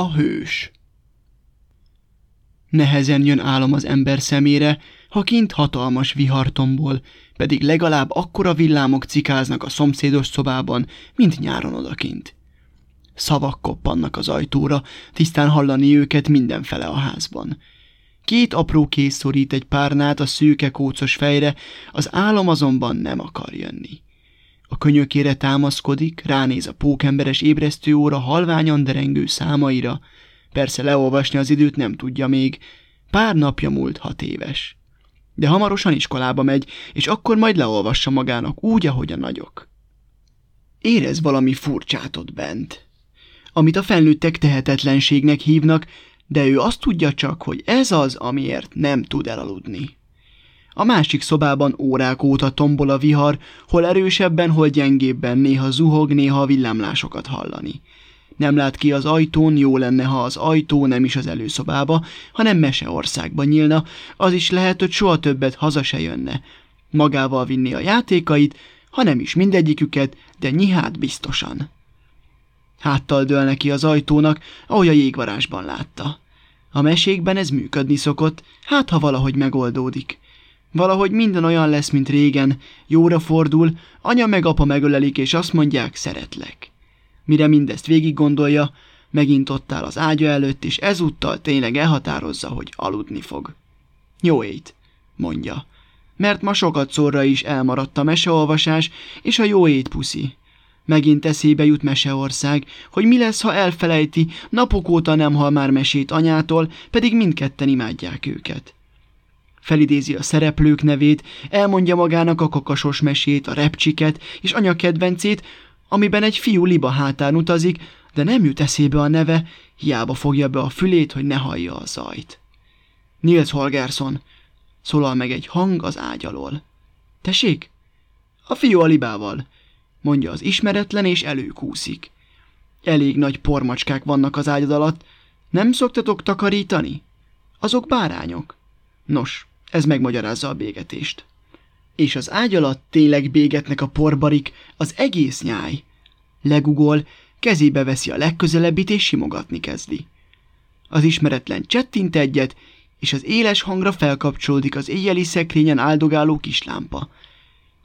A hős Nehezen jön álom az ember szemére, ha kint hatalmas vihartomból, pedig legalább akkora villámok cikáznak a szomszédos szobában, mint nyáron odakint. Szavak koppannak az ajtóra, tisztán hallani őket mindenfele a házban. Két apró kész szorít egy párnát a szőke kócos fejre, az álom azonban nem akar jönni. A könyökére támaszkodik, ránéz a pókemberes ébresztőóra halványan derengő számaira. Persze leolvasni az időt nem tudja még. Pár napja múlt hat éves. De hamarosan iskolába megy, és akkor majd leolvassa magának úgy, ahogy a nagyok. Érez valami furcsát ott bent. Amit a felnőttek tehetetlenségnek hívnak, de ő azt tudja csak, hogy ez az, amiért nem tud elaludni. A másik szobában órák óta tombol a vihar, hol erősebben, hol gyengébben, néha zuhog, néha villámlásokat hallani. Nem lát ki az ajtón, jó lenne, ha az ajtó nem is az előszobába, hanem meseországba nyílna, az is lehet, hogy soha többet haza se jönne. Magával vinni a játékait, ha nem is mindegyiküket, de nyihát biztosan. Háttal dől neki az ajtónak, ahogy a jégvarásban látta. A mesékben ez működni szokott, hát ha valahogy megoldódik. Valahogy minden olyan lesz, mint régen, jóra fordul, anya meg apa megölelik, és azt mondják, szeretlek. Mire mindezt végig gondolja, megint ott áll az ágya előtt, és ezúttal tényleg elhatározza, hogy aludni fog. Jó ét, mondja, mert ma sokat szorra is elmaradt a meseolvasás és a jó ét puszi. Megint eszébe jut Meseország, hogy mi lesz, ha elfelejti, napok óta nem hal már mesét anyától, pedig mindketten imádják őket. Felidézi a szereplők nevét, elmondja magának a kakasos mesét, a repcsiket és anya kedvencét, amiben egy fiú liba hátán utazik, de nem jut eszébe a neve, hiába fogja be a fülét, hogy ne hallja a zajt. Nils Holgersson, szólal meg egy hang az ágy alól. Tessék? A fiú a libával, mondja az ismeretlen, és előkúszik. Elég nagy pormacskák vannak az ágyad alatt. Nem szoktatok takarítani? Azok bárányok. Nos, ez megmagyarázza a bégetést. És az ágy alatt tényleg bégetnek a porbarik, az egész nyáj. Legugol, kezébe veszi a legközelebbit, és simogatni kezdi. Az ismeretlen csettint egyet, és az éles hangra felkapcsolódik az éjjeli szekrényen áldogáló kislámpa.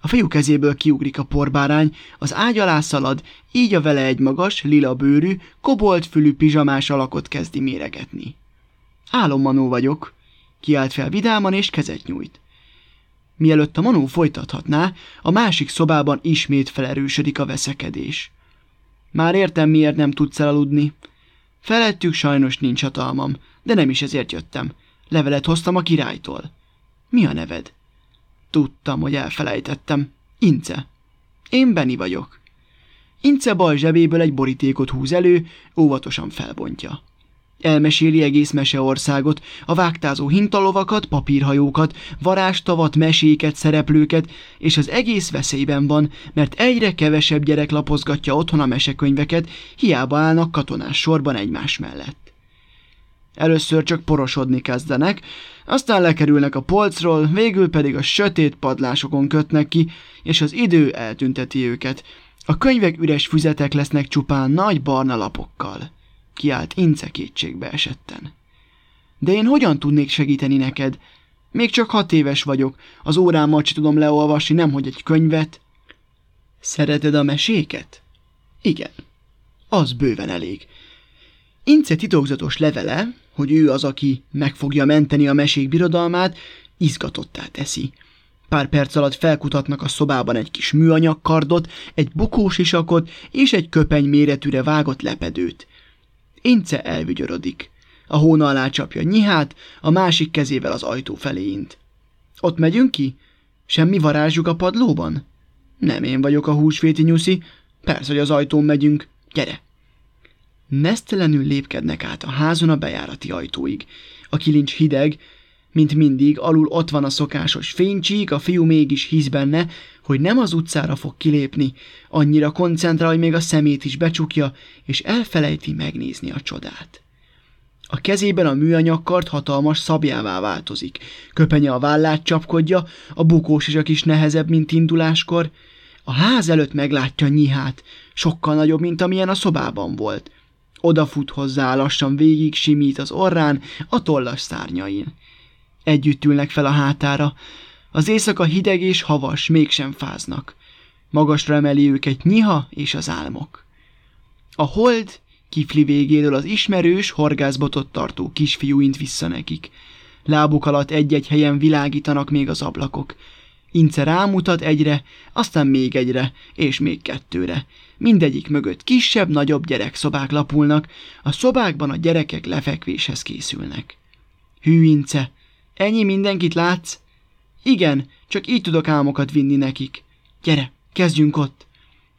A fiú kezéből kiugrik a porbárány, az ágy alá szalad, így a vele egy magas, lila bőrű, kobolt fülű pizsamás alakot kezdi méregetni. Álommanó vagyok, kiált fel vidáman és kezet nyújt. Mielőtt a manó folytathatná, a másik szobában ismét felerősödik a veszekedés. Már értem, miért nem tudsz elaludni. Felettük sajnos nincs hatalmam, de nem is ezért jöttem. Levelet hoztam a királytól. Mi a neved? Tudtam, hogy elfelejtettem. Ince. Én Beni vagyok. Ince bal zsebéből egy borítékot húz elő, óvatosan felbontja. Elmeséli egész meseországot, a vágtázó hintalovakat, papírhajókat, varástavat, meséket, szereplőket, és az egész veszélyben van, mert egyre kevesebb gyerek lapozgatja otthon a mesekönyveket, hiába állnak katonás sorban egymás mellett. Először csak porosodni kezdenek, aztán lekerülnek a polcról, végül pedig a sötét padlásokon kötnek ki, és az idő eltünteti őket. A könyvek üres füzetek lesznek csupán nagy barna lapokkal. Kiált Ince kétségbe esetten. De én hogyan tudnék segíteni neked? Még csak hat éves vagyok, az órámmal sem tudom leolvasni, nemhogy egy könyvet. Szereted a meséket? Igen. Az bőven elég. Ince titokzatos levele, hogy ő az, aki meg fogja menteni a mesék birodalmát, izgatottá teszi. Pár perc alatt felkutatnak a szobában egy kis műanyag kardot, egy bukós isakot és egy köpeny méretűre vágott lepedőt. Ince elvügyörödik. A hóna alá csapja nyihát, a másik kezével az ajtó felé int. Ott megyünk ki? Semmi varázsuk a padlóban? Nem én vagyok a húsvéti nyuszi, persze, hogy az ajtón megyünk. Gyere! Nesztelenül lépkednek át a házon a bejárati ajtóig. A kilincs hideg, mint mindig, alul ott van a szokásos fénycsík, a fiú mégis hisz benne, hogy nem az utcára fog kilépni, annyira koncentrál, hogy még a szemét is becsukja, és elfelejti megnézni a csodát. A kezében a műanyagkart hatalmas szabjává változik. Köpenye a vállát csapkodja, a bukós is a kis nehezebb, mint induláskor. A ház előtt meglátja nyihát, sokkal nagyobb, mint amilyen a szobában volt. Odafut hozzá, lassan végig simít az orrán, a tollas szárnyain. Együtt ülnek fel a hátára. Az éjszaka hideg és havas, mégsem fáznak. Magasra emeli őket nyiha és az álmok. A hold kifli végéről az ismerős, horgászbotot tartó kisfiú int vissza nekik. Lábuk alatt egy-egy helyen világítanak még az ablakok. Ince rámutat egyre, aztán még egyre, és még kettőre. Mindegyik mögött kisebb, nagyobb gyerekszobák lapulnak, a szobákban a gyerekek lefekvéshez készülnek. Hű, Ince, ennyi mindenkit látsz? Igen, csak így tudok álmokat vinni nekik. Gyere, kezdjünk ott.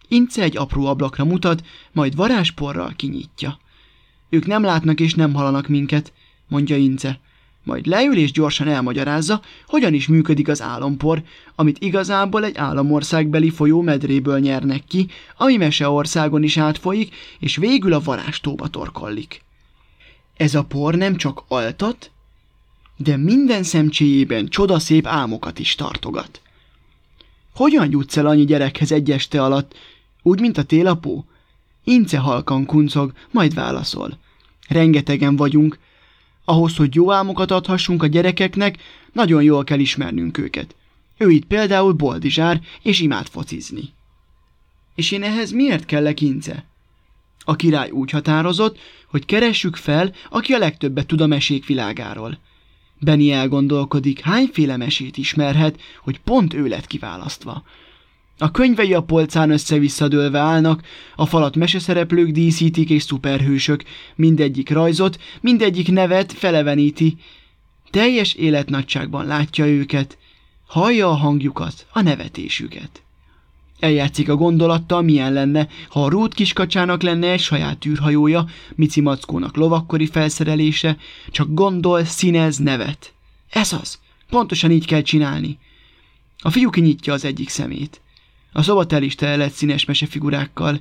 Ince egy apró ablakra mutat, majd varázsporral kinyitja. Ők nem látnak és nem hallanak minket, mondja Ince majd leül és gyorsan elmagyarázza, hogyan is működik az álompor, amit igazából egy államországbeli folyó medréből nyernek ki, ami Meseországon is átfolyik, és végül a varástóba torkollik. Ez a por nem csak altat, de minden szemcséjében csodaszép álmokat is tartogat. Hogyan jutsz el annyi gyerekhez egy este alatt, úgy, mint a télapó? Ince halkan kuncog, majd válaszol. Rengetegen vagyunk, ahhoz, hogy jó álmokat adhassunk a gyerekeknek, nagyon jól kell ismernünk őket. Ő itt például boldizsár, és imád focizni. És én ehhez miért kellek ince? A király úgy határozott, hogy keressük fel, aki a legtöbbet tud a mesék világáról. Benny elgondolkodik, hányféle mesét ismerhet, hogy pont ő lett kiválasztva. A könyvei a polcán össze-visszadőlve állnak, a falat meseszereplők díszítik és szuperhősök, mindegyik rajzot, mindegyik nevet feleveníti. Teljes életnagyságban látja őket, hallja a hangjukat, a nevetésüket. Eljátszik a gondolattal, milyen lenne, ha a Rút kiskacsának lenne egy saját űrhajója, Mici Mackónak lovakkori felszerelése, csak gondol, színez, nevet. Ez az, pontosan így kell csinálni. A fiú kinyitja az egyik szemét. A szoba tel is tele színes mesefigurákkal.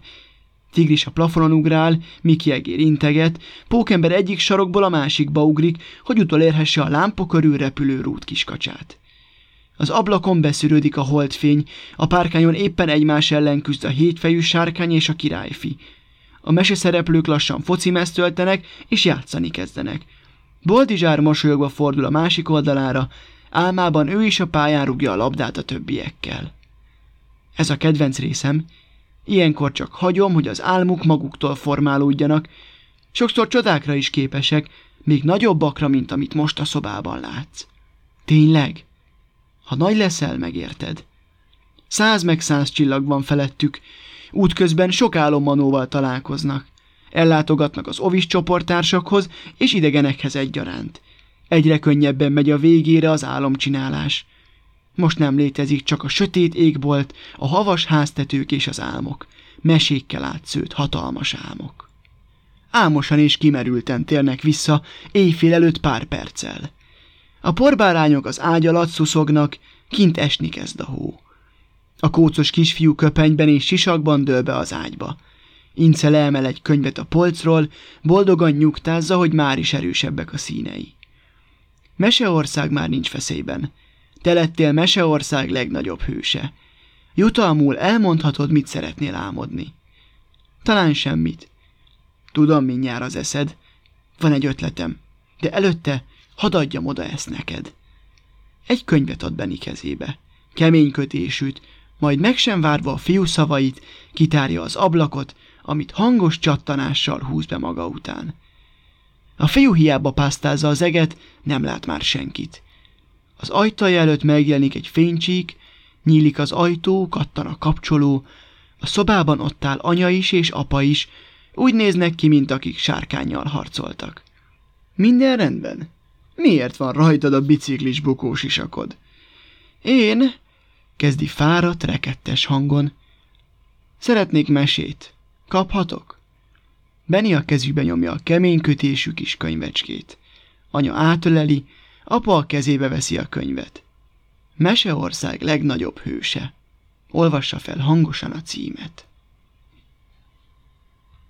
Tigris a plafonon ugrál, Miki egér integet, Pókember egyik sarokból a másikba ugrik, hogy utolérhesse a lámpa körül repülő rút kiskacsát. Az ablakon beszűrődik a holdfény, a párkányon éppen egymás ellen küzd a hétfejű sárkány és a királyfi. A meseszereplők lassan focimezt töltenek és játszani kezdenek. Boldizsár mosolyogva fordul a másik oldalára, álmában ő is a pályán rúgja a labdát a többiekkel. Ez a kedvenc részem. Ilyenkor csak hagyom, hogy az álmuk maguktól formálódjanak. Sokszor csodákra is képesek, még nagyobbakra, mint amit most a szobában látsz. Tényleg? Ha nagy leszel, megérted. Száz meg száz csillag van felettük. Útközben sok álommanóval találkoznak. Ellátogatnak az ovis csoporttársakhoz és idegenekhez egyaránt. Egyre könnyebben megy a végére az álomcsinálás. Most nem létezik csak a sötét égbolt, a havas háztetők és az álmok. Mesékkel átszőtt hatalmas álmok. Álmosan és kimerülten térnek vissza, éjfél előtt pár perccel. A porbárányok az ágy alatt szuszognak, kint esni kezd a hó. A kócos kisfiú köpenyben és sisakban dől be az ágyba. Ince leemel egy könyvet a polcról, boldogan nyugtázza, hogy már is erősebbek a színei. Meseország már nincs feszélyben. Te lettél Meseország legnagyobb hőse. Jutalmul elmondhatod, mit szeretnél álmodni. Talán semmit. Tudom, mindjárt az eszed. Van egy ötletem, de előtte hadd adjam oda ezt neked. Egy könyvet ad Benni kezébe. Kemény kötésűt, majd meg sem várva a fiú szavait, kitárja az ablakot, amit hangos csattanással húz be maga után. A fiú hiába pásztázza az eget, nem lát már senkit. Az ajtaj előtt megjelenik egy fénycsík, nyílik az ajtó, kattan a kapcsoló, a szobában ott áll anya is és apa is, úgy néznek ki, mint akik sárkányjal harcoltak. Minden rendben? Miért van rajtad a biciklis bukós isakod? Én, kezdi fáradt, rekettes hangon. Szeretnék mesét. Kaphatok? Benni a kezübe nyomja a kemény kötésű kis könyvecskét. Anya átöleli, Apa a kezébe veszi a könyvet. Meseország legnagyobb hőse. Olvassa fel hangosan a címet.